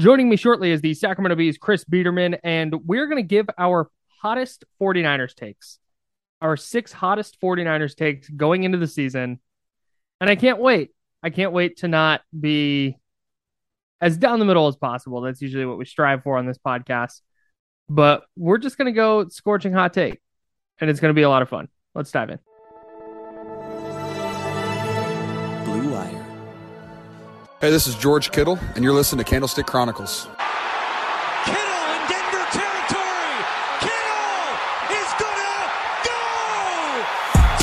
Joining me shortly is the Sacramento Bees, Chris Biderman, and we're going to give our hottest 49ers takes, our six hottest 49ers takes going into the season. And I can't wait. I can't wait to not be as down the middle as possible. That's usually what we strive for on this podcast. But we're just going to go scorching hot take, and it's going to be a lot of fun. Let's dive in. Hey, this is George Kittle, and you're listening to Candlestick Chronicles. Kittle in Denver territory. Kittle is gonna go.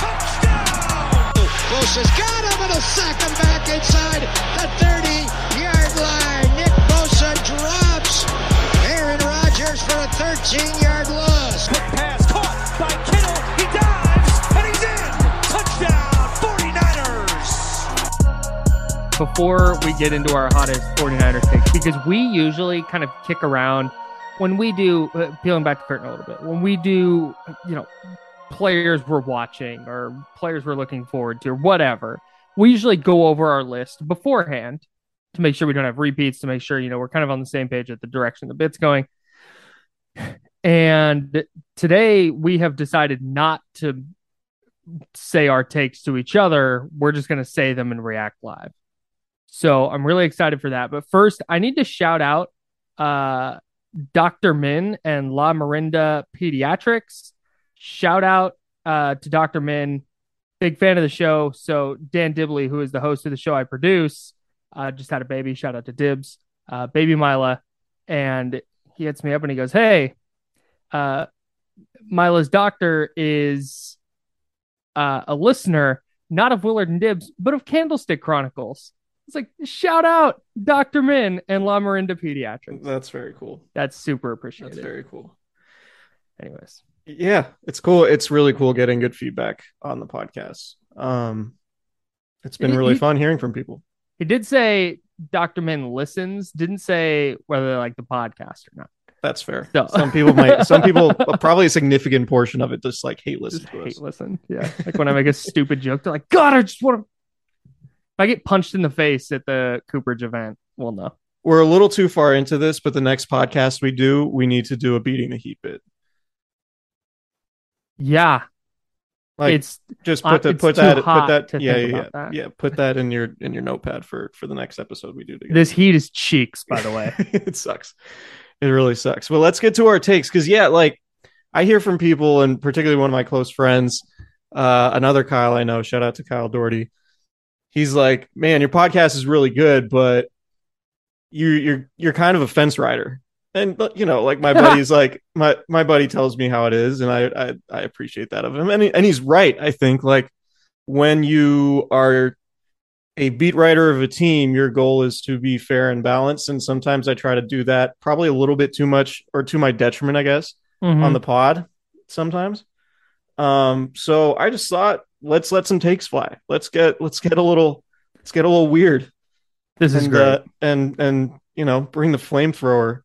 Touchdown. Bosa's got him and a sack him back inside the 30-yard line. Nick Bosa drops Aaron Rodgers for a 13-yard before we get into our hottest 49ers takes, because we usually kind of kick around when we do, uh, peeling back the curtain a little bit, when we do, you know, players we're watching or players we're looking forward to or whatever, we usually go over our list beforehand to make sure we don't have repeats, to make sure, you know, we're kind of on the same page at the direction the bit's going. And today we have decided not to say our takes to each other. We're just going to say them and react live. So I'm really excited for that. But first, I need to shout out uh, Dr. Min and La Marinda Pediatrics. Shout out uh, to Dr. Min, big fan of the show. So Dan Dibley, who is the host of the show I produce, uh, just had a baby. Shout out to Dibs, uh, baby Mila, and he hits me up and he goes, "Hey, uh, Mila's doctor is uh, a listener, not of Willard and Dibs, but of Candlestick Chronicles." It's like shout out Dr. Min and La Marinda Pediatrics. That's very cool. That's super appreciated. That's very cool. Anyways, Yeah, it's cool. It's really cool getting good feedback on the podcast. Um, it's been really you- fun hearing from people. he did say Dr. Min listens, didn't say whether they like the podcast or not. That's fair. So- Some people might. Some people probably a significant portion of it just like hate listen Just to hate us. listen. Yeah. Like when I make a stupid joke, they're like, God, I just want to. I get punched in the face at the Cooperage event, well, no. We're a little too far into this, but the next podcast we do, we need to do a beating the heat bit. Yeah. Like it's just put the it's put that put that yeah yeah that. yeah put that in your in your notepad for for the next episode we do together. this heat is cheeks, by the way. it sucks. It really sucks. Well, let's get to our takes because yeah, like I hear from people, and particularly one of my close friends, uh, another Kyle I know. Shout out to Kyle Doherty. He's like, man, your podcast is really good, but you you're you're kind of a fence rider. And you know, like my buddy's like my my buddy tells me how it is, and I I, I appreciate that of him, and he, and he's right. I think like when you are a beat writer of a team, your goal is to be fair and balanced. And sometimes I try to do that probably a little bit too much or to my detriment, I guess, Mhm. on the pod sometimes. Um, so I just thought let's let some takes fly. Let's get let's get a little let's get a little weird this is and great. uh, and and you know bring the flamethrower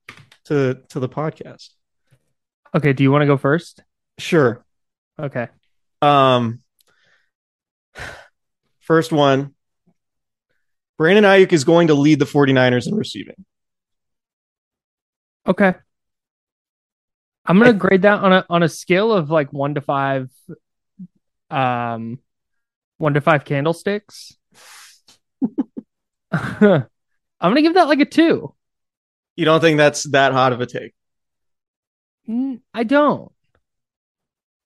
to to the podcast. okay. Do you want to go first? Sure. Okay. Um, first one. Brandon Aiyuk is going to lead the 49ers in receiving. Okay. I'm gonna grade that on a on a scale of like one to five, um, one to five candlesticks. I'm gonna give that like a two. You don't think that's that hot of a take? Mm, I don't.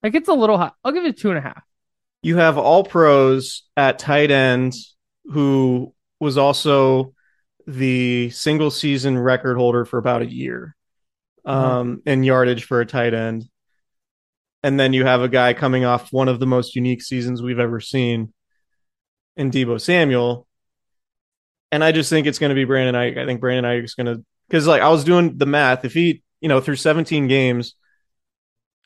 Like it's a little hot. I'll give it two and a half. You have all pros at tight end who was also the single season record holder for about a year um, in yardage for a tight end. And then you have a guy coming off one of the most unique seasons we've ever seen in Deebo Samuel. And I just think it's going to be Brandon Aiyuk. I think Brandon Aiyuk is going to, because like I was doing the math. If he, you know, through 17 games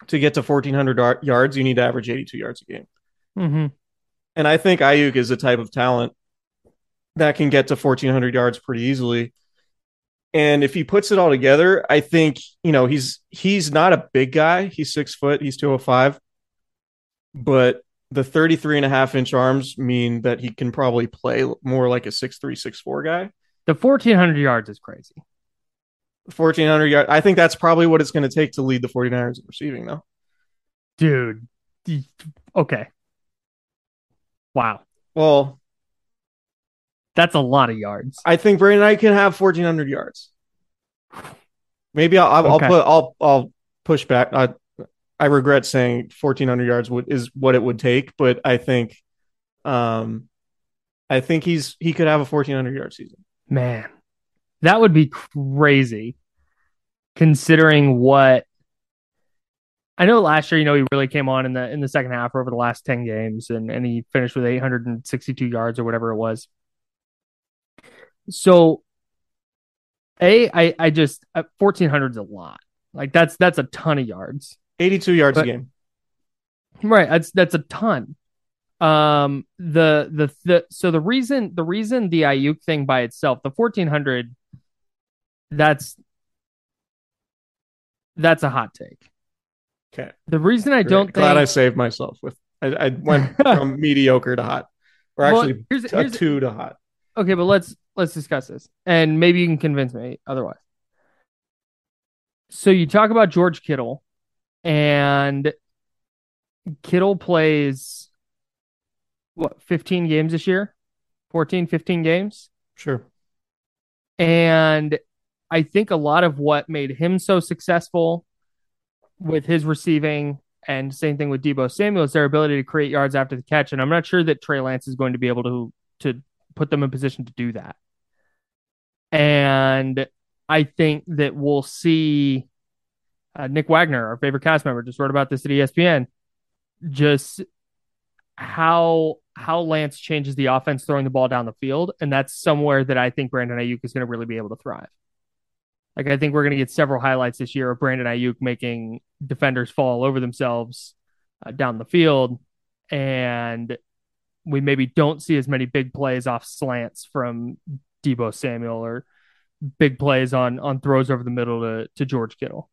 to get to 1,400 yards, you need to average 82 yards a game. Mm-hmm. And I think Aiyuk is a type of talent that can get to 1,400 yards pretty easily. And if he puts it all together, I think, you know, he's he's not a big guy. He's six foot, he's 205. But the 33 and a half inch arms mean that he can probably play more like a six three, six four guy. The 1,400 yards is crazy. 1,400 yards. I think that's probably what it's going to take to lead the 49ers in receiving, though. Dude. Okay. Wow. Well, That's a lot of yards. I think Brandon and I can have 1,400 yards. Maybe I'll I'll, Okay. I'll put I'll I'll push back. I I regret saying 1,400 yards would is what it would take, but I think, um, I think he's he could have a 1,400 yard season. Man, that would be crazy considering what I know last year, you know, he really came on in the in the second half over the last 10 games and, and he finished with 862 yards or whatever it was. So A, I, I just uh, 1400 is a lot. Like that's that's a ton of yards. 82 yards But- a game. Right. That's that's a ton. Um the the the so the reason the reason the Aiyuk thing by itself, the fourteen hundred, that's that's a hot take. Okay. The reason I don't Glad think I saved myself with. I, I went from mediocre to hot, or Well, actually here's- a here's- two to hot. okay, but let's let's discuss this, and maybe you can convince me otherwise. So you talk about George Kittle, and Kittle plays what 15 games this year 14 15 games Sure. And I think a lot of what made him so successful with his receiving and same thing with Deebo Samuel is their ability to create yards after the catch. And I'm not sure that Trey Lance is going to be able to to put them in position to do that. And I think that we'll see uh, Nick Wagoner, our favorite cast member, just wrote about this at ESPN. Just how how Lance changes the offense throwing the ball down the field, and that's somewhere that I think Brandon Aiyuk is going to really be able to thrive. Like I think we're going to get several highlights this year of Brandon Aiyuk making defenders fall all over themselves uh, down the field, and we maybe don't see as many big plays off slants from Deebo Samuel or big plays on on throws over the middle to to George Kittle.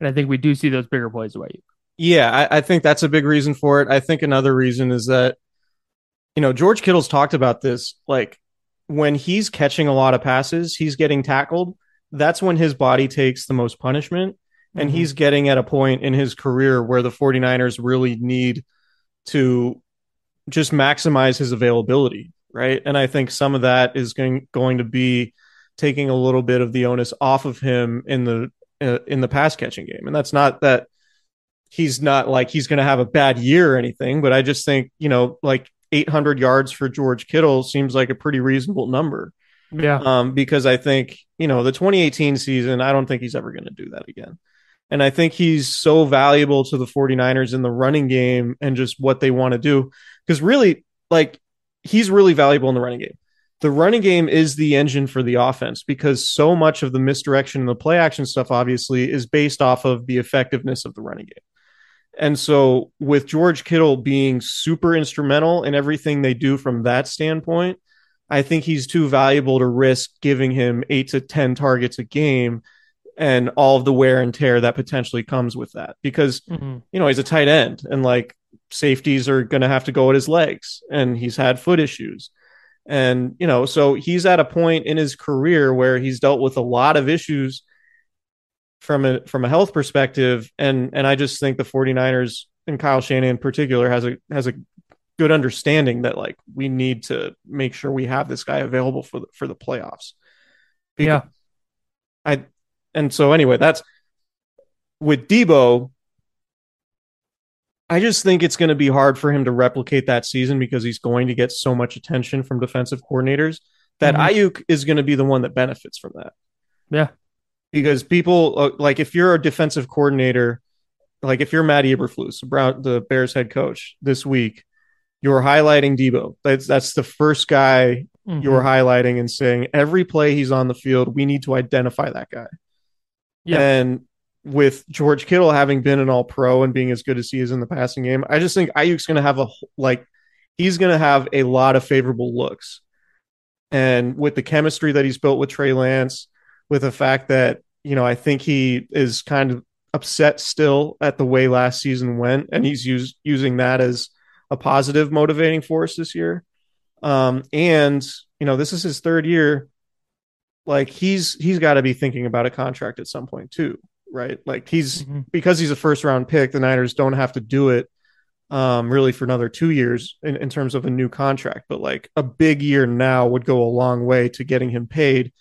And I think we do see those bigger plays away. Yeah, I, I think that's a big reason for it. I think another reason is that, you know, George Kittle's talked about this. Like when he's catching a lot of passes, he's getting tackled. That's when his body takes the most punishment. And Mhm. he's getting at a point in his career where the 49ers really need to just maximize his availability. Right. And I think some of that is going, going to be taking a little bit of the onus off of him in the, uh, in the pass catching game. And that's not that he's not like he's going to have a bad year or anything, but I just think, you know, like 800 yards for George Kittle seems like a pretty reasonable number. Yeah. Um, because I think, you know, the 2018 season, I don't think he's ever going to do that again. And I think he's so valuable to the 49ers in the running game and just what they want to do. Because really, like, he's really valuable in the running game. The running game is the engine for the offense because so much of the misdirection and the play action stuff, obviously, is based off of the effectiveness of the running game. And so, with George Kittle being super instrumental in everything they do from that standpoint, I think he's too valuable to risk giving him eight to 10 targets a game and all of the wear and tear that potentially comes with that. Because, Mhm. you know, he's a tight end and like safeties are going to have to go at his legs and he's had foot issues. And, you know, so he's at a point in his career where he's dealt with a lot of issues from a from a health perspective and and I just think the 49ers and Kyle Shanahan in particular has a has a good understanding that like we need to make sure we have this guy available for the, for the playoffs. Yeah. I and so anyway, that's with Deebo I just think it's going to be hard for him to replicate that season because he's going to get so much attention from defensive coordinators that Mhm. Aiyuk is going to be the one that benefits from that. Yeah. Because people uh, like if you're a defensive coordinator, like if you're Matt Eberflus, Brown, the Bears head coach this week, you're highlighting Deebo. That's that's the first guy you're Mhm. highlighting and saying every play he's on the field, we need to identify that guy. Yeah. And with George Kittle having been an all pro and being as good as he is in the passing game, I just think Aiyuk's going to have a like he's going to have a lot of favorable looks. And with the chemistry that he's built with Trey Lance, with the fact that, you know, I think he is kind of upset still at the way last season went and he's used using that as a positive motivating force this year. Um and, you know, this is his third year like he's he's got to be thinking about a contract at some point too, right? Like he's Mhm. because he's a first round pick, the Niners don't have to do it um really for another two years in, in terms of a new contract, but like a big year now would go a long way to getting him paid.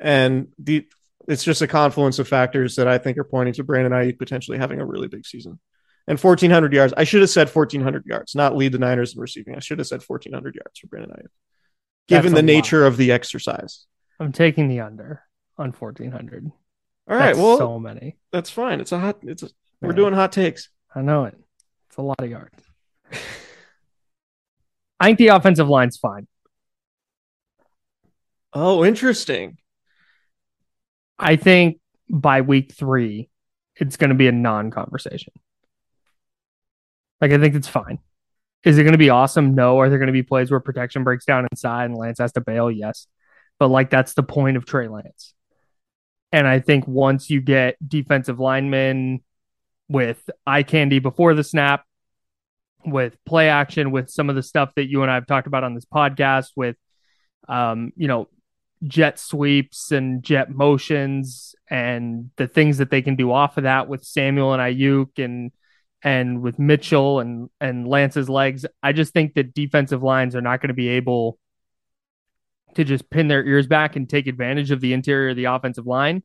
And the it's just a confluence of factors that I think are pointing to Brandon Aiyuk potentially having a really big season. And 1,400 yards. I should have said 1,400 yards, not lead the Niners in receiving. I should have said 1,400 yards for Brandon Aiyuk, given That's the lot. nature of the exercise. I'm taking the under on 1400. All right, That's well, so many. that's fine. It's a hot. It's a, we're doing hot takes. I know it. It's a lot of yards. I think the offensive line's fine. Oh, interesting. I think by week three, it's going to be a non conversation. Like, I think it's fine. Is it going to be awesome? No. Are there going to be plays where protection breaks down inside and Lance has to bail? Yes. But, like, that's the point of Trey Lance. And I think once you get defensive linemen with eye candy before the snap, with play action, with some of the stuff that you and I have talked about on this podcast, with, um, you know, jet sweeps and jet motions and the things that they can do off of that with Samuel and Aiyuk and and with Mitchell and and Lance's legs. I just think that defensive lines are not going to be able to just pin their ears back and take advantage of the interior of the offensive line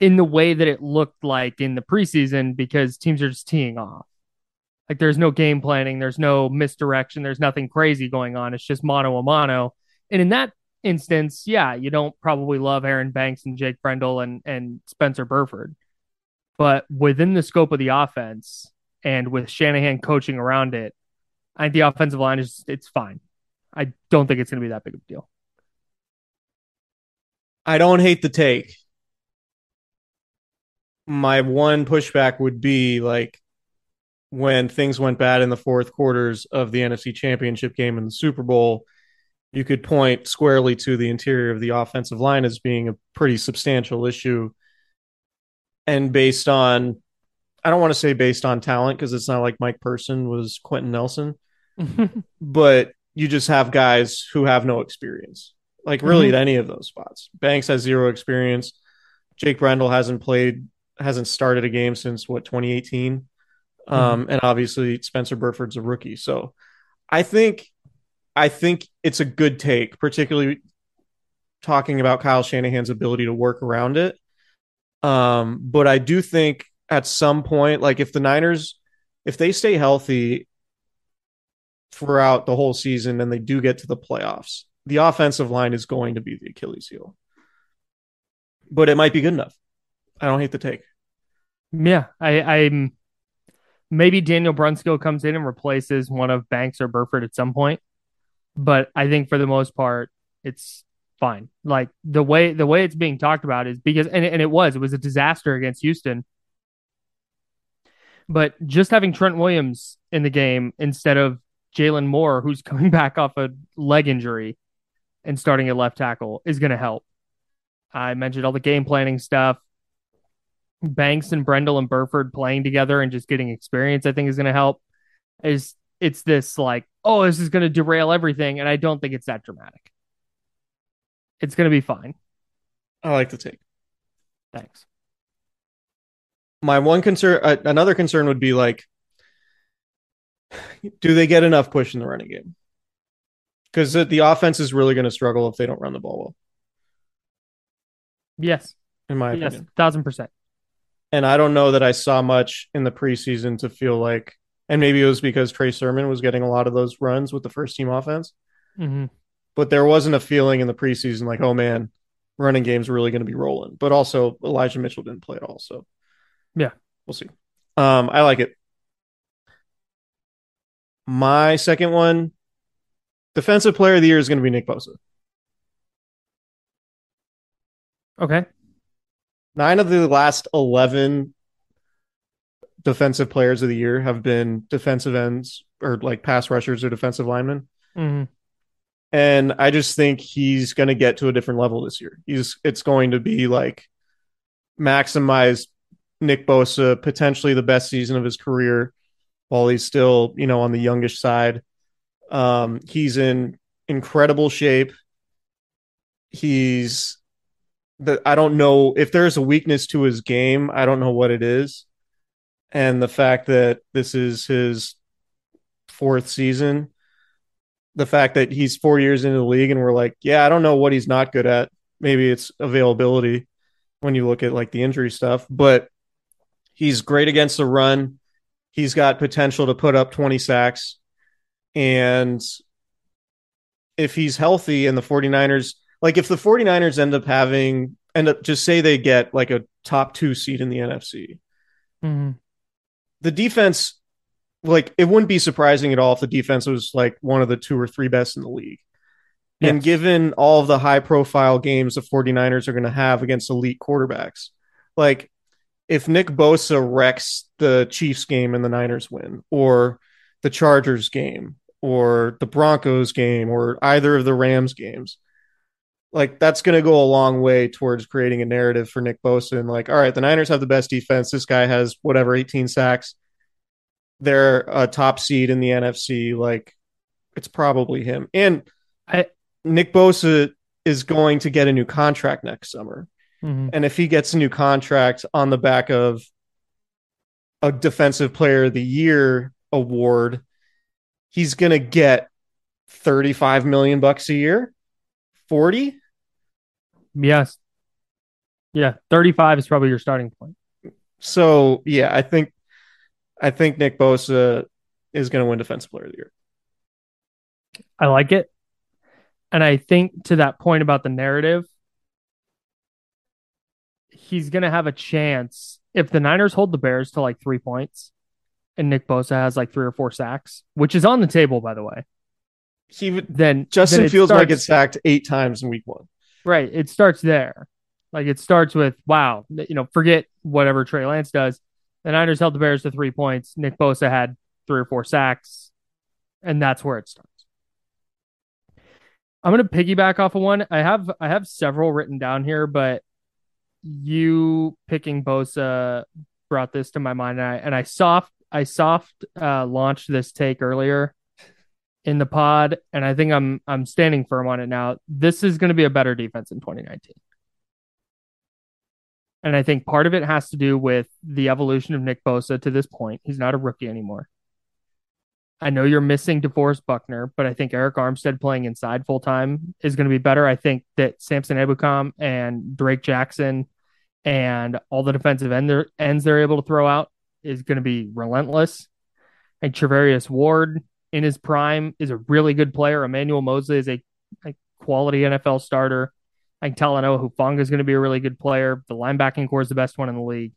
in the way that it looked like in the preseason because teams are just teeing off. Like there's no game planning, there's no misdirection, there's nothing crazy going on. It's just mono a mono. And in that instance, yeah, you don't probably love Aaron Banks and Jake Brendel and and Spencer Burford. But within the scope of the offense and with Shanahan coaching around it, I think the offensive line is it's fine. I don't think it's going to be that big of a deal. I don't hate the take. My one pushback would be like when things went bad in the fourth quarters of the NFC Championship game in the Super Bowl, you could point squarely to the interior of the offensive line as being a pretty substantial issue. And based on, I don't want to say based on talent because it's not like Mike Person was Quenton Nelson, but you just have guys who have no experience, like really Mhm. at any of those spots. Banks has zero experience. Jake Brendel hasn't played, hasn't started a game since what 2018, um, and obviously Spencer Burford's a rookie. So I think, I think it's a good take, particularly talking about Kyle Shanahan's ability to work around it. Um, but I do think at some point, like if the Niners, if they stay healthy throughout the whole season and they do get to the playoffs, the offensive line is going to be the Achilles heel. But it might be good enough. I don't hate the take. Yeah, I, I'm maybe Daniel Brunskill comes in and replaces one of Banks or Burford at some point, but I think for the most part, it's fine. Like the way the way it's being talked about is because and and it was it was a disaster against Houston, but just having Trent Williams in the game instead of Jaylon Moore, who's coming back off a leg injury and starting at left tackle, is going to help. I mentioned all the game planning stuff. Banks and Brendel and Burford playing together and just getting experience, I think is going to help. Is it's this like oh, this is going to derail everything. And I don't think it's that dramatic. It's going to be fine. I like the take. Thanks. My one concern, uh, another concern would be like, do they get enough push in the running game? Because the, offense is really going to struggle if they don't run the ball well, Yes. in my Yes. opinion. Thousand percent. And I don't know that I saw much in the preseason to feel like, and maybe it was because Trey Sermon was getting a lot of those runs with the first team offense, hmm but there wasn't a feeling in the preseason like, oh man, running game's really going to be rolling. But also Elijah Mitchell didn't play at all, so Yeah. we'll see. Um, I like it. My second one, defensive player of the year is going to be Nick Bosa. Okay. Nine of the last 11 defensive players of the year have been defensive ends or like pass rushers or defensive linemen. hmm And I just think he's going to get to a different level this year. He's it's going to be like maximize Nick Bosa, potentially the best season of his career while he's still, you know, on the youngish side. Um, he's in incredible shape. He's the I don't know if there's a weakness to his game, I don't know what it is. And the fact that this is his fourth season, the fact that he's four years into the league and we're like, yeah, I don't know what he's not good at. Maybe it's availability when you look at like the injury stuff, but he's great against the run. He's got potential to put up 20 sacks. And if he's healthy and the 49ers, like if the 49ers end up having, end up just say they get like a top two seed in the NFC, hmm the defense, like it wouldn't be surprising at all if the defense was like one of the two or three best in the league. And given all of the high profile games the 49ers are going to have against elite quarterbacks, like if Nick Bosa wrecks the Chiefs game and the Niners win, or the Chargers game, or the Broncos game, or either of the Rams games, like that's going to go a long way towards creating a narrative for Nick Bosa. And like, all right, the Niners have the best defense. This guy has whatever 18 sacks. They're a top seed in the NFC. Like, it's probably him. And I- Nick Bosa is going to get a new contract next summer. hmm And if he gets a new contract on the back of a defensive player of the year award, he's going to get 35 million bucks a year. 40? Yes. Yeah. 35 is probably your starting point. So, yeah, I think I think Nick Bosa is going to win defensive player of the year. I like it. And I think to that point about the narrative, he's going to have a chance if the Niners hold the Bears to like three points and Nick Bosa has like three or four sacks, which is on the table, by the way. He would Then Justin then Fields might starts- get sacked 8 times in week 1. Right. It starts there. Like it starts with, wow, you know, forget whatever Trey Lance does. The Niners held the Bears to three points. Nick Bosa had three or four sacks, and that's where it starts. I'm gonna piggyback off of one. I have I have several written down here, but you picking Bosa brought this to my mind, and I and I soft I soft uh, launched this take earlier in the pod, and I think I'm I'm standing firm on it now. This is going to be a better defense in 2019. And I think part of it has to do with the evolution of Nick Bosa to this point. He's not a rookie anymore. I know you're missing DeForest Buckner, but I think Arik Armstead playing inside full time is going to be better. I think that Samson Ebukam and Drake Jackson and all the defensive end ends they're able to throw out is going to be relentless. And Charvarius Ward in his prime is a really good player. Emmanuel Moseley is a, a quality NFL starter. I think Talanoa Hufanga is going to be a really good player. The linebacking core is the best one in the league.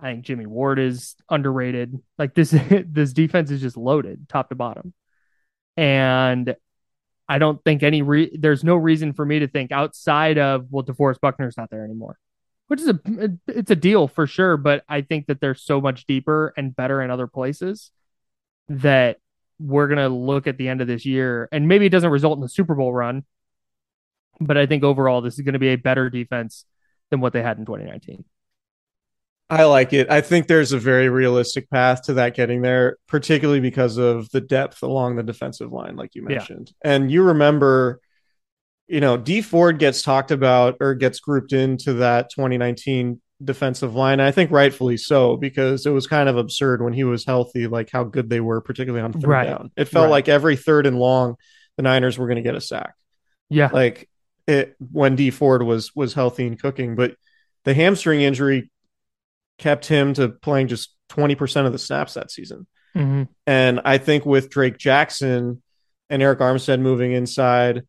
I think Jimmy Ward is underrated. Like this, this defense is just loaded top to bottom, and I don't think any re- there's no reason for me to think outside of well, DeForest Buckner's not there anymore, which is a it's a deal for sure. But I think that they're so much deeper and better in other places that we're gonna look at the end of this year, and maybe it doesn't result in the Super Bowl run, but I think overall this is going to be a better defense than what they had in 2019. I like it. I think there's a very realistic path to that getting there, particularly because of the depth along the defensive line, like you Yeah. mentioned. And you remember, you know, D Ford gets talked about or gets grouped into that 2019 defensive line. I think rightfully so, because it was kind of absurd when he was healthy, like how good they were, particularly on third Right. down. It felt Right. like every third and long, the Niners were going to get a sack Yeah. like it when D Ford was was healthy and cooking, but the hamstring injury kept him to playing just 20% of the snaps that season. hmm And I think with Drake Jackson and Arik Armstead moving inside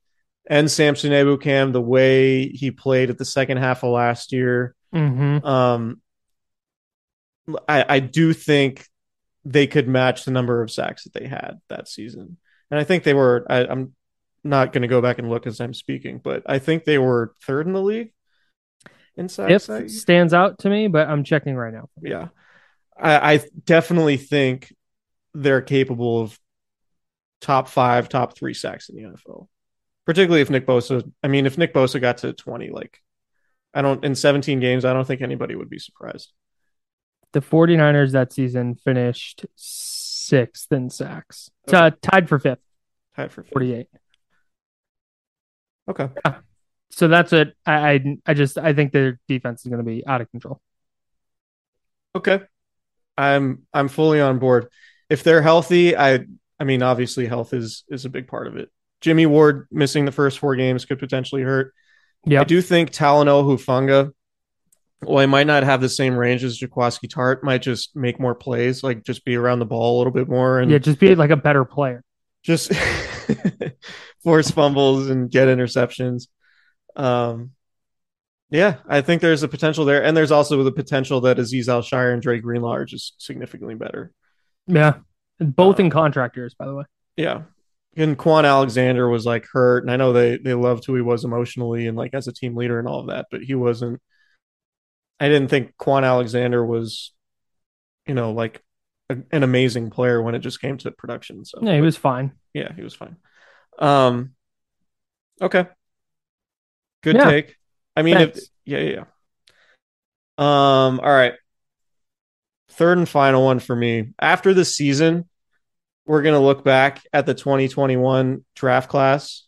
and Samson Ebukam, the way he played at the second half of last year, hmm um, I, I do think they could match the number of sacks that they had that season. And I think they were, I, I'm not going to go back and look as I'm speaking, but I think they were third in the league in sacks. If stands out to me, but I'm checking right now. yeah. I, I definitely think they're capable of top five, top three sacks in the NFL, particularly if Nick Bosa, I mean, if Nick Bosa got to 20, like, I don't, in 17 games, I don't think anybody would be surprised. The 49ers that season finished sixth in sacks. Uh, tied for fifth, Tied for fifth. 48. Okay. So that's it. I, I I just I think their defense is going to be out of control. Okay. I'm I'm fully on board. If they're healthy, I I mean obviously health is is a big part of it. Jimmy Ward missing the first four games could potentially hurt. Yeah. I do think Talanoa Hufanga, well, he might not have the same range as Jaquiski Tartt, might just make more plays, like just be around the ball a little bit more and Yeah, just be like a better player. just force fumbles and get interceptions. Um, yeah, I think there's a potential there, and there's also the potential that Azeez Al-Shaair and Dre Greenlaw are just significantly better. Yeah. Both Uh, in contract years, by the way. Yeah, and Kwon Alexander was like hurt, and I know they they loved who he was emotionally and like as a team leader and all of that, but he wasn't. I didn't think Kwon Alexander was, you know, like a, an amazing player when it just came to production. So Yeah, he was fine. Yeah, he was fine. Um, okay, good Yeah. take. I mean, if, yeah, yeah, yeah. Um, all right. Third and final one for me. After the season, we're gonna look back at the 2021 draft class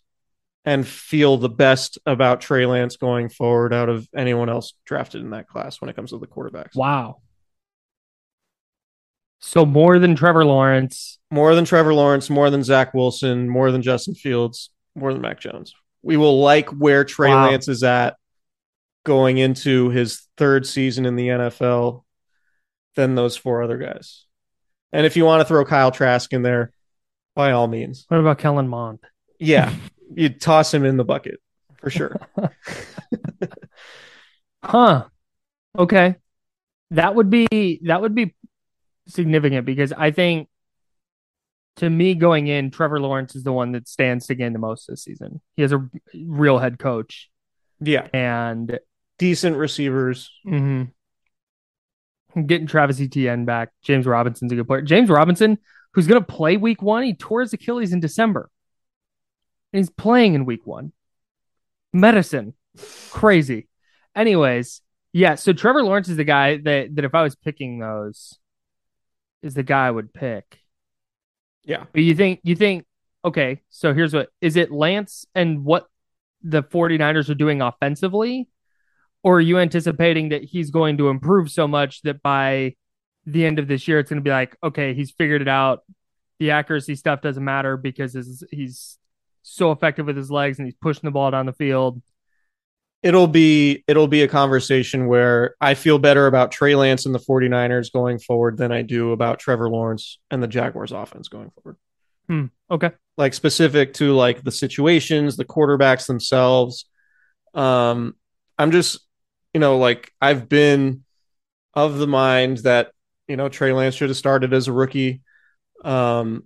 and feel the best about Trey Lance going forward out of anyone else drafted in that class when it comes to the quarterbacks. Wow. So more than Trevor Lawrence. More than Trevor Lawrence, more than Zach Wilson, more than Justin Fields, more than Mac Jones. We will like where Trey Wow. Lance is at going into his third season in the NFL than those four other guys. And if you want to throw Kyle Trask in there, by all means. What about Kellen Mond? Yeah, you toss him in the bucket for sure. Huh. Okay. That would be that would be significant because I think to me going in, Trevor Lawrence is the one that stands to gain the most this season. He has a real head coach yeah, and decent receivers. mhm. Getting Travis Etienne back. James Robinson's a good player. James Robinson, who's gonna play week one, he tore his Achilles in December. And he's playing in week one. Medicine. Crazy. Anyways, yeah, so Trevor Lawrence is the guy that that if I was picking those, is the guy I would pick. Yeah. But you think you think okay, so here's what is it Lance and what the 49ers are doing offensively? Or are you anticipating that he's going to improve so much that by the end of this year it's going to be like, okay, he's figured it out. The accuracy stuff doesn't matter because his, he's so effective with his legs and he's pushing the ball down the field. It'll be it'll be a conversation where I feel better about Trey Lance and the 49ers going forward than I do about Trevor Lawrence and the Jaguars offense going forward. Okay. like specific to like the situations, the quarterbacks themselves. Um, I'm just, you know, like I've been of the mind that you know Trey Lance should have started as a rookie. Um,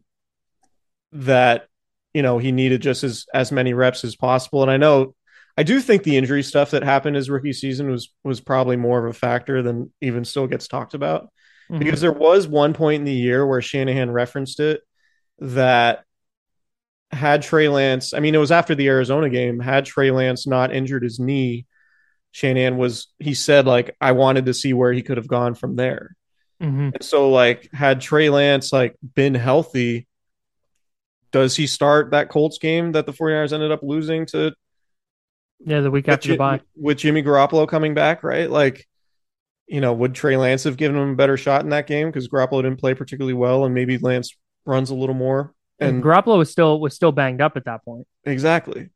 that you know he needed just as as many reps as possible, and I know I do think the injury stuff that happened his rookie season was was probably more of a factor than even still gets talked about Mhm. because there was one point in the year where Shanahan referenced it that had Trey Lance, I mean, it was after the Arizona game, had Trey Lance not injured his knee, Shanahan was he said like I wanted to see where he could have gone from there. Mhm. And so like had Trey Lance like been healthy, does he start that Colts game that the 49ers ended up losing to Yeah, the week after the bye. with Jimmy Garoppolo coming back, right? Like, you know, would Trey Lance have given him a better shot in that game because Garoppolo didn't play particularly well, and maybe Lance runs a little more. And And Garoppolo was still was still banged up at that point. exactly.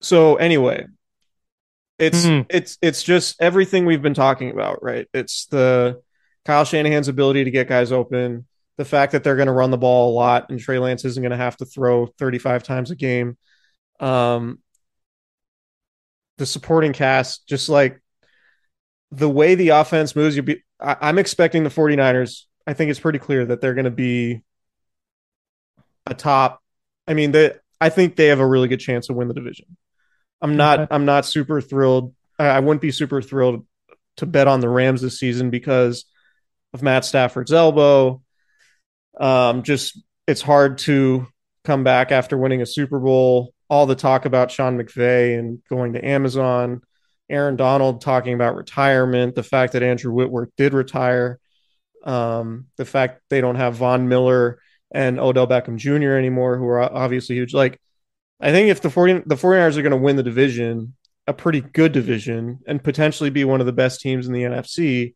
So anyway, it's Mhm. it's it's just everything we've been talking about, right? It's the Kyle Shanahan's ability to get guys open, the fact that they're going to run the ball a lot, and Trey Lance isn't going to have to throw 35 times a game. Um, the supporting cast, just like the way the offense moves, you be I, I'm expecting the 49ers. I think it's pretty clear that they're going to be a top. I mean, they I think they have a really good chance to win the division. I'm not. I'm not super thrilled. I, I wouldn't be super thrilled to bet on the Rams this season because of Matt Stafford's elbow. Um, just it's hard to come back after winning a Super Bowl. All the talk about Sean McVay and going to Amazon, Aaron Donald talking about retirement, the fact that Andrew Whitworth did retire, um, the fact they don't have Von Miller and Odell Beckham Jr. anymore, who are obviously huge. Like, I think if the 40, the 49ers are going to win the division, a pretty good division, and potentially be one of the best teams in the NFC,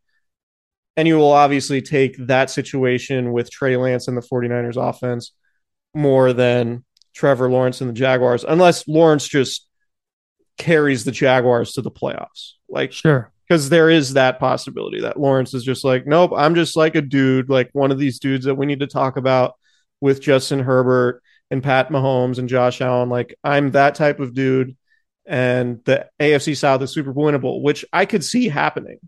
and you will obviously take that situation with Trey Lance and the 49ers offense more than Trevor Lawrence and the Jaguars, unless Lawrence just carries the Jaguars to the playoffs. Like, Sure. because there is that possibility that Lawrence is just like, nope, I'm just like a dude, like one of these dudes that we need to talk about with Justin Herbert and Pat Mahomes and Josh Allen. Like, I'm that type of dude. And the AFC South is super winnable, which I could see happening.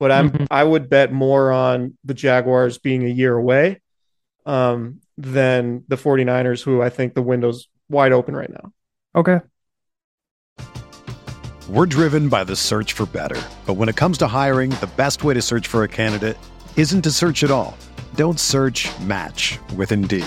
But I'm Mhm. I would bet more on the Jaguars being a year away um, than the 49ers, who I think the window's wide open right now. Okay. We're driven by the search for better. But when it comes to hiring, the best way to search for a candidate isn't to search at all. Don't search match with Indeed.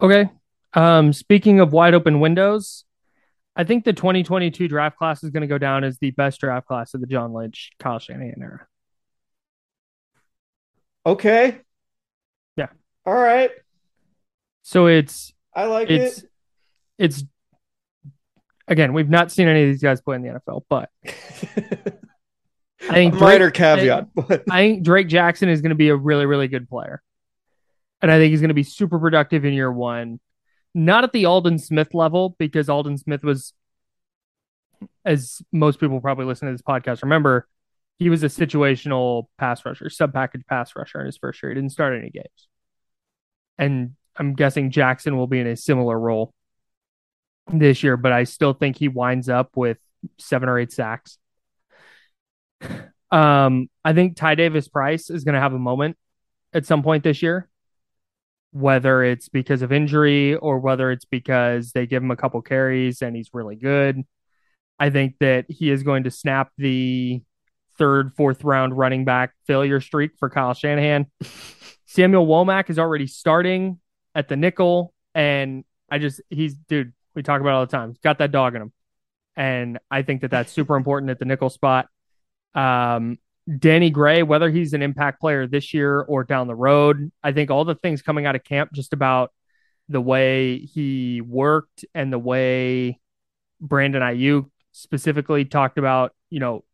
Okay. Um, speaking of wide open windows, I think the 2022 draft class is going to go down as the best draft class of the John Lynch, Kyle Shanahan era. Okay. Yeah. All right. So it's I like it's it. it's again, we've not seen any of these guys play in the NFL, but I think a minor Drake- caveat, but I think Drake Jackson is going to be a really, really good player. And I think he's going to be super productive in year one. Not at the Aldon Smith level, because Aldon Smith was, as most people probably listen to this podcast remember, he was a situational pass rusher, sub package pass rusher in his first year. He didn't start any games. And I'm guessing Jackson will be in a similar role this year, but I still think he winds up with seven or eight sacks. Um, I think Ty Davis Price is going to have a moment at some point this year, whether it's because of injury or whether it's because they give him a couple carries and he's really good. I think that he is going to snap the third, fourth round running back failure streak for Kyle Shanahan. Samuel Womack is already starting at the nickel, and I just he's dude. We talk about all the time. He's got that dog in him, and I think that that's super important at the nickel spot. Um, Danny Gray, whether he's an impact player this year or down the road, I think all the things coming out of camp just about the way he worked and the way Brandon Aiyuk specifically talked about, you know,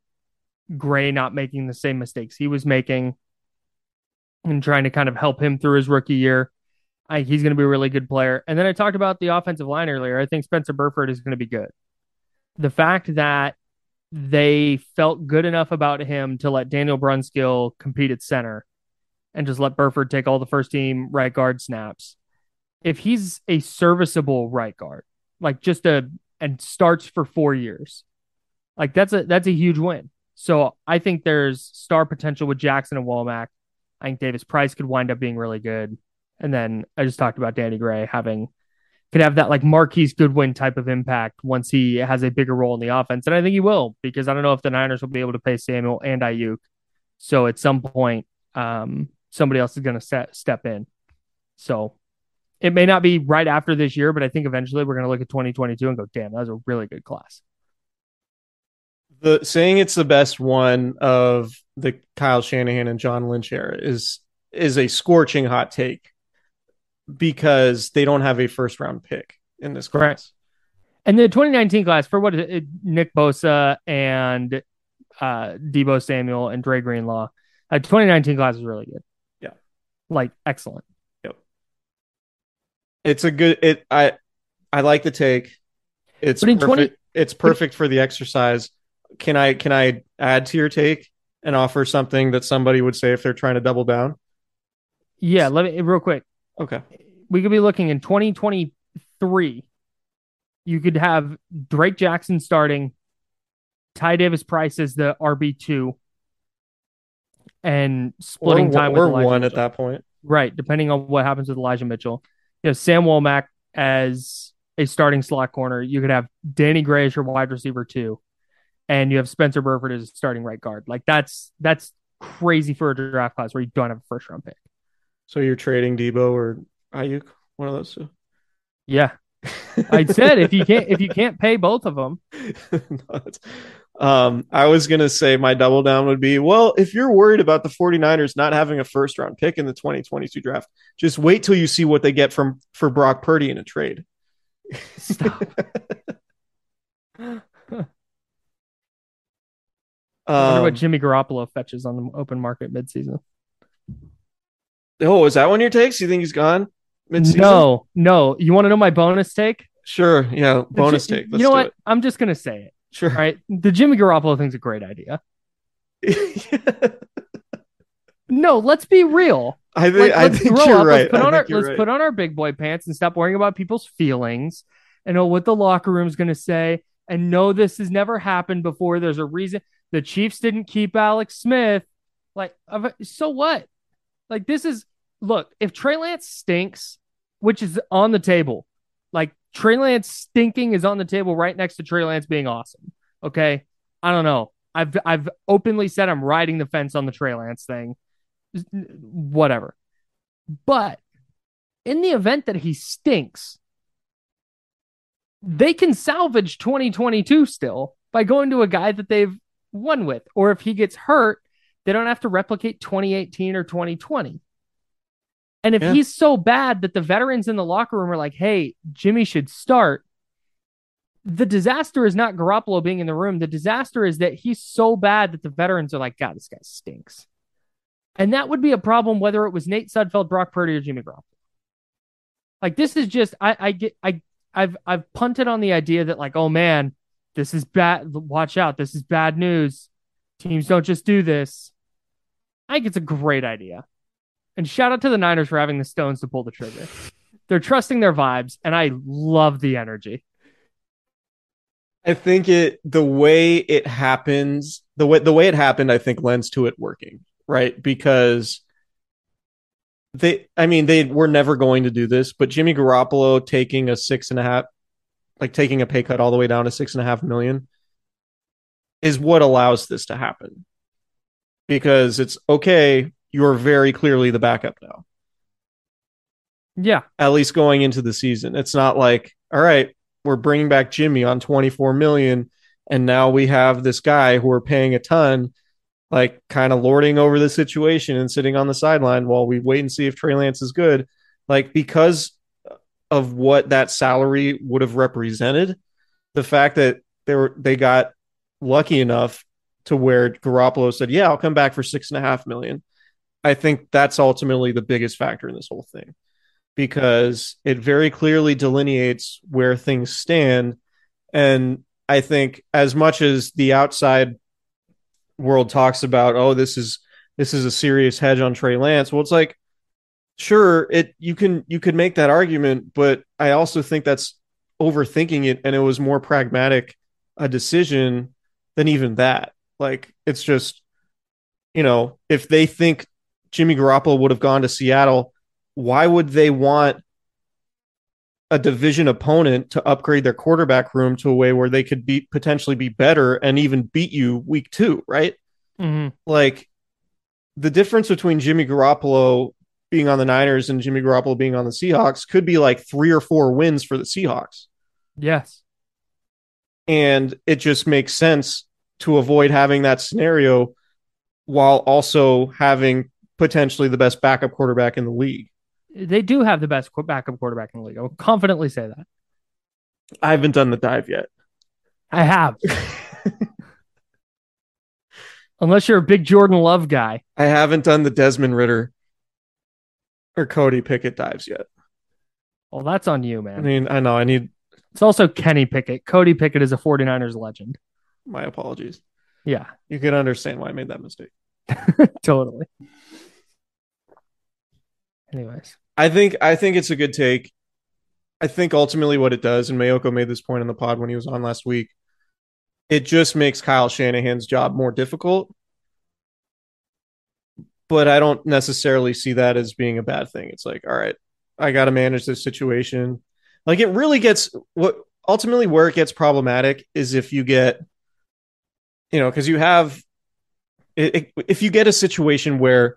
Gray not making the same mistakes he was making and trying to kind of help him through his rookie year. I, he's going to be a really good player. And then I talked about the offensive line earlier. I think Spencer Burford is going to be good. The fact that they felt good enough about him to let Daniel Brunskill compete at center and just let Burford take all the first team right guard snaps. If he's a serviceable right guard, like just a and starts for four years, like that's a that's a huge win. So I think there's star potential with Jackson and Womack. I think Davis Price could wind up being really good. And then I just talked about Danny Gray having could have that like Marquise Goodwin type of impact once he has a bigger role in the offense. And I think he will because I don't know if the Niners will be able to pay Samuel and Aiyuk. So at some point, um, somebody else is going to step in. So it may not be right after this year, but I think eventually we're going to look at 2022 and go, damn, that was a really good class. The saying it's the best one of the Kyle Shanahan and John Lynch era is is a scorching hot take because they don't have a first round pick in this class. Correct. And the 2019 class for what is it? Nick Bosa and uh, Deebo Samuel and Dre Greenlaw. Uh, 2019 class is really good. Yeah. Like excellent. Yep. It's a good it I I like the take. It's perfect. 20, it's perfect for the exercise can I can I add to your take and offer something that somebody would say if they're trying to double down? Yeah, let me real quick. Okay. We could be looking in 2023. You could have Drake Jackson starting, Ty Davis Price as the RB two, and splitting or, time or with one Mitchell. at that point. Right, depending on what happens with Elijah Mitchell. You know, Sam Womack as a starting slot corner. You could have Danny Gray as your wide receiver two and you have Spencer Burford as a starting right guard. Like that's that's crazy for a draft class where you don't have a first round pick. So you're trading Deebo or Aiyuk, one of those two. Yeah, I said if you can't if you can't pay both of them. um, I was gonna say my double down would be well, if you're worried about the 49ers not having a first round pick in the 2022 draft, just wait till you see what they get from for Brock Purdy in a trade. Stop. I wonder um, what Jimmy Garoppolo fetches on the open market midseason. Oh, is that one your takes? You think he's gone midseason? No, no. You want to know my bonus take? Sure. Yeah, bonus take. Let's you know what? It. I'm just gonna say it. Sure. Right. The Jimmy Garoppolo thing's a great idea. no, let's be real. I think like, I think you're up. right. Let's, put on, our, let's right. put on our big boy pants and stop worrying about people's feelings and know what the locker room's gonna say and know this has never happened before. There's a reason. The Chiefs didn't keep Alex Smith. Like, so what? Like, this is look, if Trey Lance stinks, which is on the table, like Trey Lance stinking is on the table right next to Trey Lance being awesome. Okay. I don't know. I've I've openly said I'm riding the fence on the Trey Lance thing. Whatever. But in the event that he stinks, they can salvage 2022 still by going to a guy that they've won with. Or if he gets hurt, they don't have to replicate 2018 or 2020. And if yeah. he's so bad that the veterans in the locker room are like, hey, Jimmy should start, the disaster is not Garoppolo being in the room. The disaster is that he's so bad that the veterans are like, God, this guy stinks. And that would be a problem whether it was Nate Sudfeld, Brock Purdy, or Jimmy Garoppolo. Like this is just I, I get I I've I've punted on the idea that like, oh man, this is bad. Watch out. This is bad news. Teams don't just do this. I think it's a great idea. And shout out to the Niners for having the stones to pull the trigger. They're trusting their vibes, and I love the energy. I think it the way it happens, the way the way it happened, I think lends to it working, right? Because they I mean, they were never going to do this, but Jimmy Garoppolo taking a six and a half like taking a pay cut all the way down to six and a half million is what allows this to happen because it's okay you're very clearly the backup now yeah at least going into the season it's not like all right we're bringing back jimmy on 24 million and now we have this guy who we're paying a ton like kind of lording over the situation and sitting on the sideline while we wait and see if Trey Lance is good. Like because of what that salary would have represented. The fact that they were they got lucky enough to where Garoppolo said, "Yeah, I'll come back for six and a half million. I think that's ultimately the biggest factor in this whole thing because it very clearly delineates where things stand. And I think as much as the outside world talks about, oh, this is this is a serious hedge on Trey Lance, well, it's like, sure, it you can you could make that argument, but I also think that's overthinking it, and it was more pragmatic a decision than even that. Like it's just, you know, if they think Jimmy Garoppolo would have gone to Seattle, why would they want a division opponent to upgrade their quarterback room to a way where they could be potentially be better and even beat you week two, right? hmm Like the difference between Jimmy Garoppolo being on the Niners and Jimmy Garoppolo being on the Seahawks could be like three or four wins for the Seahawks. Yes. And it just makes sense to avoid having that scenario while also having potentially the best backup quarterback in the league. They do have the best backup quarterback in the league. I'll confidently say that. I haven't done the dive yet. I have. Unless you're a big Jordan Love guy. I haven't done the Desmond Ridder or Cody Pickett dives yet. Well, that's on you, man. I mean, I know I need It's also Kenny Pickett. Cody Pickett is a 49ers legend. my apologies. Yeah, You can understand why I made that mistake. totally. Anyways, I think I think it's a good take. I think ultimately what it does, and Maiocco made this point in the pod when he was on last week, it just makes Kyle Shanahan's job more difficult. But I don't necessarily see that as being a bad thing. It's like, all right, I got to manage this situation. Like it really gets what ultimately where it gets problematic is if you get, you know, because you have, it, it, if you get a situation where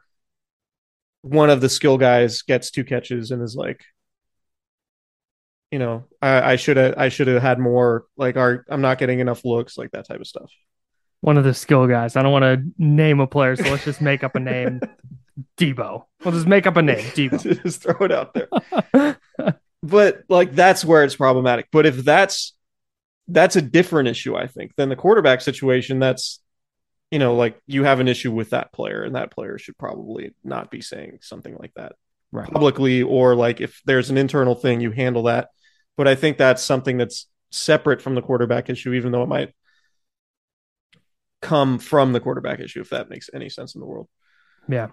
one of the skill guys gets two catches and is like, you know, I, should have I should have had more. Like, our I'm not getting enough looks, like that type of stuff. one of the skill guys. I don't want to name a player, so let's just make up a name. Deebo. We'll just make up a name. Deebo. Just throw it out there. but like that's where it's problematic. But if that's that's a different issue, I think, than the quarterback situation. That's you know, like you have an issue with that player, and that player should probably not be saying something like that Right. publicly, or like if there's an internal thing, you handle that. But I think that's something that's separate from the quarterback issue, even though it might come from the quarterback issue, if that makes any sense in the world. Yeah.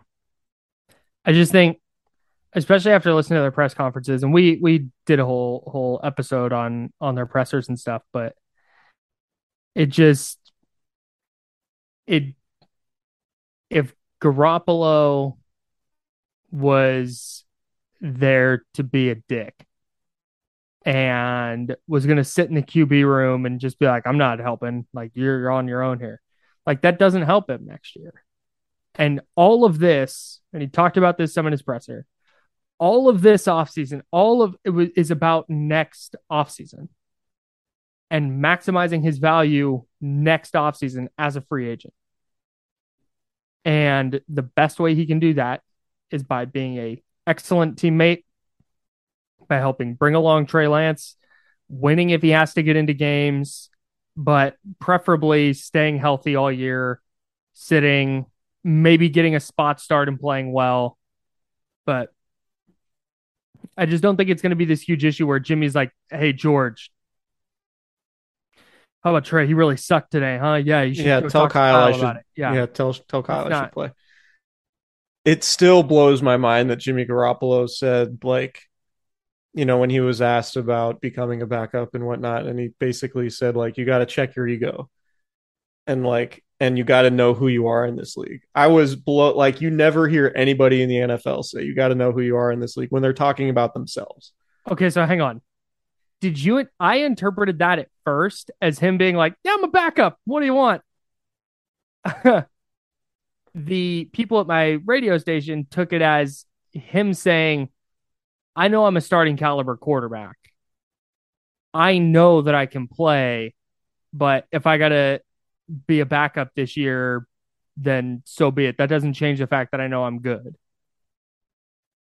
I just think, especially after listening to their press conferences, and we we did a whole whole episode on on their pressers and stuff, but it just it if Garoppolo was there to be a dick and was going to sit in the QB room and just be like, I'm not helping. Like, you're, you're on your own here. Like, that doesn't help him next year. And all of this, and he talked about this some in his presser, all of this offseason, all of it was, is about next offseason and maximizing his value next offseason as a free agent. And the best way he can do that is by being a excellent teammate, by helping bring along Trey Lance, winning if he has to get into games, but preferably staying healthy all year, sitting, maybe getting a spot start and playing well. But I just don't think it's going to be this huge issue where Jimmy's like, "Hey George, how about Trey? He really sucked today, huh? Yeah, you should Yeah, tell to Kyle I should- it. Yeah, yeah, tell tell Kyle I not- should play. It still blows my mind that Jimmy Garoppolo said like, you know, when he was asked about becoming a backup and whatnot, and he basically said like, you got to check your ego, and like, and you got to know who you are in this league. I was blow like you never hear anybody in the NFL say you got to know who you are in this league when they're talking about themselves. Okay, so hang on. Did you? I interpreted that at first as him being like, "Yeah, I'm a backup. What do you want?" the people at my radio station took it as him saying, "I know I'm a starting caliber quarterback. I know that I can play, but if I gotta be a backup this year, then so be it. That doesn't change the fact that I know I'm good."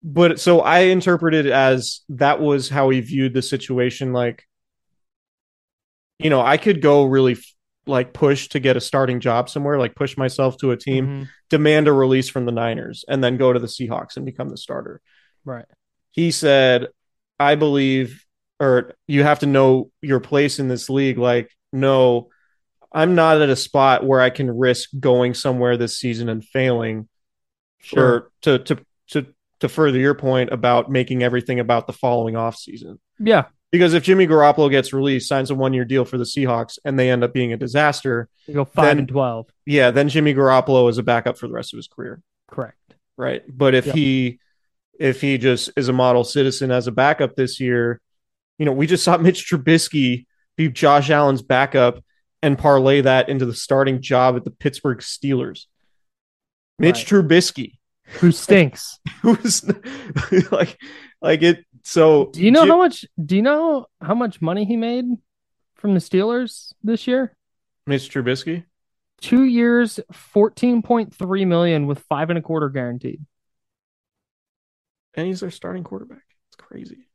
But so I interpreted it as that was how he viewed the situation. Like, you know, I could go really like push to get a starting job somewhere, like push myself to a team, Mhm. demand a release from the Niners, and then go to the Seahawks and become the starter. Right. He said, I believe, or you have to know your place in this league. Like, no, I'm not at a spot where I can risk going somewhere this season and failing. Sure. Or to to to to further your point about making everything about the following off season. Yeah. Because if Jimmy Garoppolo gets released, signs a one year deal for the Seahawks, and they end up being a disaster, You go five Then- and twelve. yeah, then Jimmy Garoppolo is a backup for the rest of his career, Correct. right? But if Yep. he if he just is a model citizen as a backup this year, you know, we just saw Mitch Trubisky be Josh Allen's backup and parlay that into the starting job at the Pittsburgh Steelers. Mitch Right. Trubisky, Who stinks? who's like like it so Do you know Jim- how much? Do you know how much money he made from the Steelers this year? Mr. Trubisky? Two years, fourteen point three million with five and a quarter guaranteed, And he's their starting quarterback. It's crazy.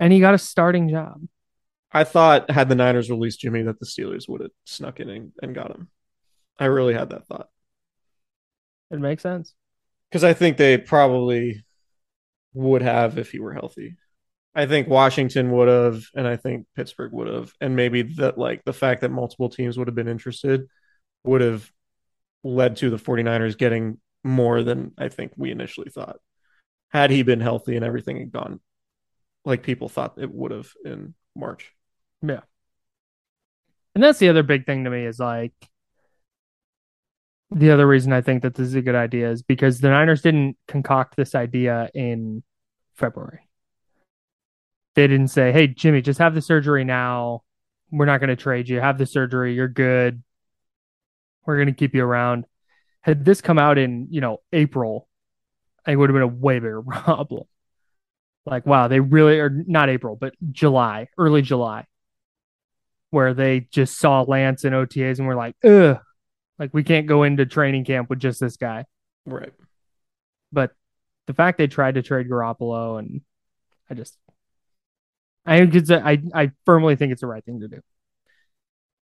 and he got a starting job. I thought had the Niners released Jimmy that the Steelers would have snuck in and, and got him. I really had that thought. It makes sense. Because I think they probably would have if he were healthy. I think Washington would have, and I think Pittsburgh would have, and maybe that like the fact that multiple teams would have been interested would have led to the 49ers getting more than I think we initially thought. Had he been healthy and everything had gone like people thought it would have in March. Yeah. And that's the other big thing to me is like the other reason I think that this is a good idea is because the Niners didn't concoct this idea in February. They didn't say, "Hey Jimmy, just have the surgery now. We're not going to trade you. Have the surgery. You're good. We're going to keep you around." Had this come out in, you know, April, it would have been a way bigger problem. Like, wow, they really are not April, but July, early July where they just saw Lance in OTAs and were like, ugh, like we can't go into training camp with just this guy. Right. But the fact they tried to trade Garoppolo and I just, I think it's a, I, I firmly think it's the right thing to do.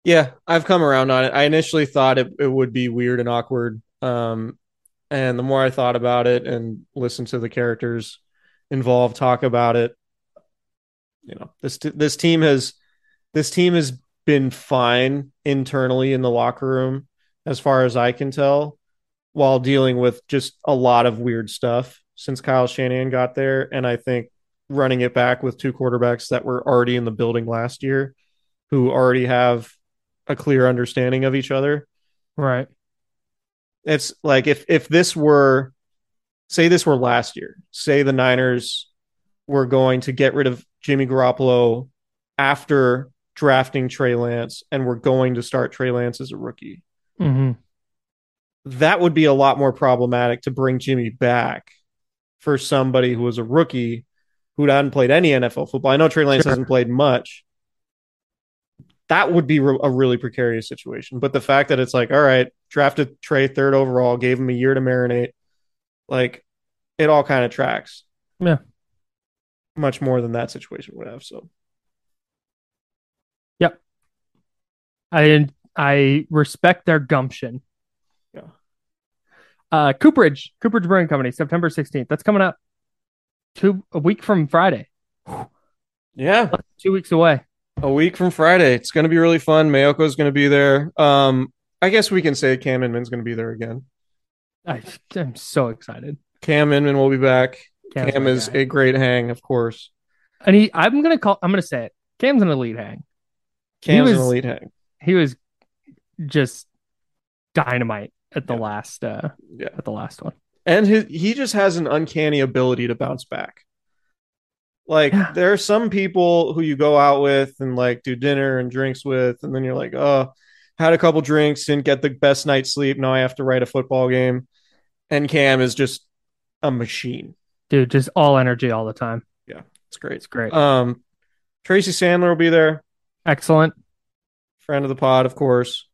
Yeah, I've come around on it. I initially thought it, it would be weird and awkward. Um, and the more I thought about it and listened to the characters involved talk about it, you know, this this team has this team has been fine internally in the locker room as far as I can tell, while dealing with just a lot of weird stuff since Kyle Shanahan got there. And I think running it back with two quarterbacks that were already in the building last year, who already have a clear understanding of each other. Right. It's like if if this were say this were last year, say the Niners were going to get rid of Jimmy Garoppolo after drafting Trey Lance and we're going to start Trey Lance as a rookie. Mm-hmm. That would be a lot more problematic to bring Jimmy back for somebody who was a rookie who hadn't played any NFL football. I know Trey Lance Sure. hasn't played much. That would be re- a really precarious situation. But the fact that it's like, all right, drafted Trey third overall, gave him a year to marinate, like it all kind of tracks. Yeah. Much more than that situation would have. So Yep. I, I respect their gumption. Yeah. Uh, Cooperage, Cooperage Brewing Company, September 16th. That's coming up two, a week from Friday, yeah, two weeks away. a week from Friday. It's going to be really fun. Maiocco's going to be there. Um, I guess we can say Cam Inman's going to be there again. I, I'm so excited. Cam Inman will be back. Cam's Cam is guy. a great hang, of course. and he, I'm gonna call. I'm gonna say it. Cam's an elite hang. Cam's was- an elite hang. He was just dynamite at the Yeah. last, uh, Yeah. at the last one. And his, he just has an uncanny ability to bounce back. Like Yeah. there are some people who you go out with and like do dinner and drinks with, and then you're like, oh, had a couple drinks, didn't get the best night's sleep. Now I have to write a football game. And Cam is just a machine. Dude, just all energy all the time. Yeah, it's great. It's great. Um, Tracy Sandler will be there, Excellent. friend of the pod, of course.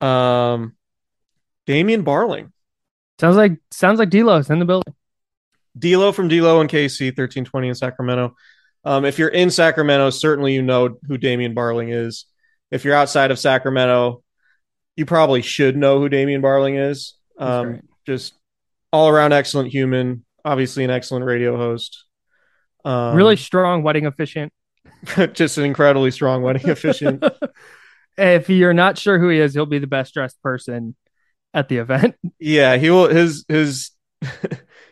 Um, Damian Barling, Sounds like sounds like D'Lo's in the building. D'Lo from D'Lo and KC, thirteen twenty in Sacramento. Um, if you're in Sacramento, certainly you know who Damian Barling is. If you're outside of Sacramento, you probably should know who Damian Barling is. Um, just all around excellent human, obviously an excellent radio host. Um, really strong wedding efficient. just an incredibly strong wedding efficient. if you're not sure who he is, he'll be the best dressed person at the event. Yeah, he will. His his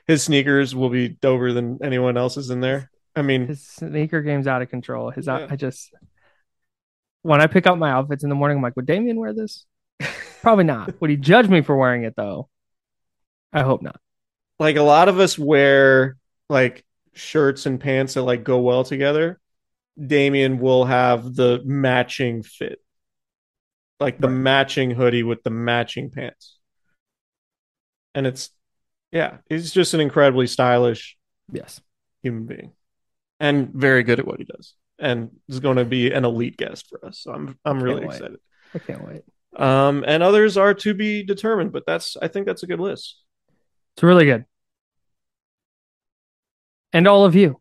his sneakers will be doper than anyone else's in there. I mean, His sneaker game's out of control. His Yeah. I just when I pick out my outfits in the morning, I'm like, would Damian wear this? Probably not. Would he judge me for wearing it though? I hope not. like a lot of us wear like shirts and pants that like go well together. Damian will have the matching fit, like the Right. matching hoodie with the matching pants, and it's yeah, he's just an incredibly stylish Yes. human being, and very good at what he does, and is going to be an elite guest for us. So I'm I'm really wait. excited. I can't wait. Um, and others are to be determined, but that's I think that's a good list. It's really good. And all of you.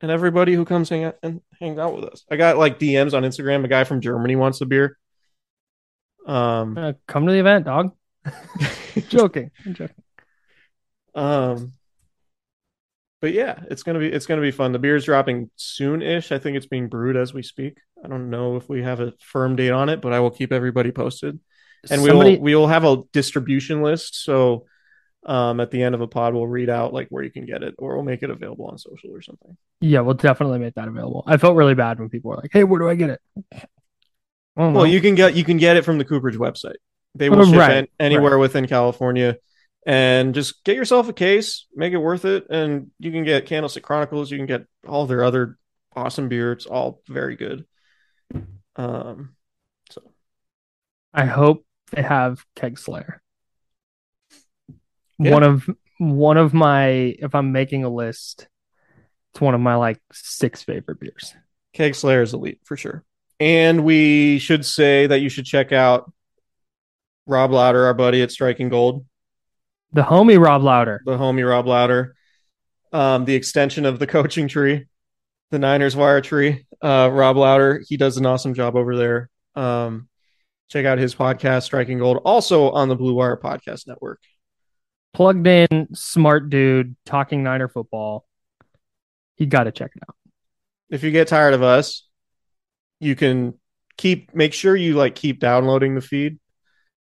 and everybody who comes hang out and hang out with us. I got like DMs on Instagram. A guy from Germany wants a beer. Um, Uh, come to the event, dog. joking. I'm joking. um, but yeah, it's gonna be it's gonna be fun. The beer's dropping soon-ish. I think it's being brewed as we speak. I don't know if we have a firm date on it, but I will keep everybody posted. And we will we will have a distribution list. So um, at the end of a pod, we'll read out like where you can get it, or we'll make it available on social or something. yeah, we'll definitely make that available. I felt really bad when people were like, "Hey, where do I get it?" Oh, Well, you can get you can get it from the Cooperage website. They will ship Right, an- anywhere within California, and just get yourself a case, make it worth it, and you can get Candlestick Chronicles. You can get all their other awesome beer. It's all very good. Um, so I hope they have Keg Slayer. Yeah. One of one of my if I'm making a list, it's one of my like six favorite beers. Keg Slayer is elite for sure. And we should say that you should check out Rob Lowder, our buddy at Striking Gold, The homie Rob Lowder. the homie Rob Lowder, um, the extension of the coaching tree, the Niners wire tree. Uh, Rob Lowder, he does an awesome job over there. Um, check out his podcast, Striking Gold, also on the Blue Wire Podcast Network. Plugged in, smart dude, talking Niner football. You got to check it out. If you get tired of us, you can keep make sure you like keep downloading the feed.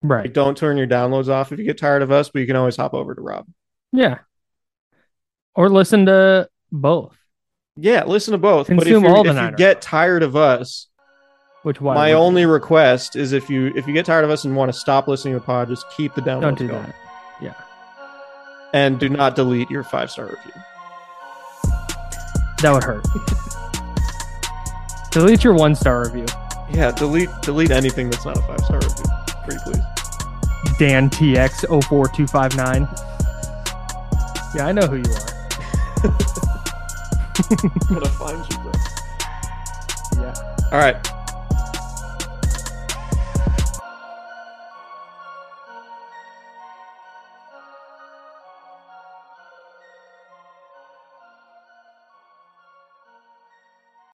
Right. Like, don't turn your downloads off if you get tired of us, but you can always hop over to Rob. Yeah. Or listen to both. Yeah, listen to both. but if, Consume you all the if you get tired of us, Which one? my only request is if you if you get tired of us and want to stop listening to the pod, just keep the downloads don't do going. that. Yeah. And do not delete your five star review. That would hurt. Delete your one star review. Yeah, delete delete anything that's not a five star review. Pretty please. Dan TX 04259. Yeah, I know who you are. I'm gonna find you, bro. Yeah. All right.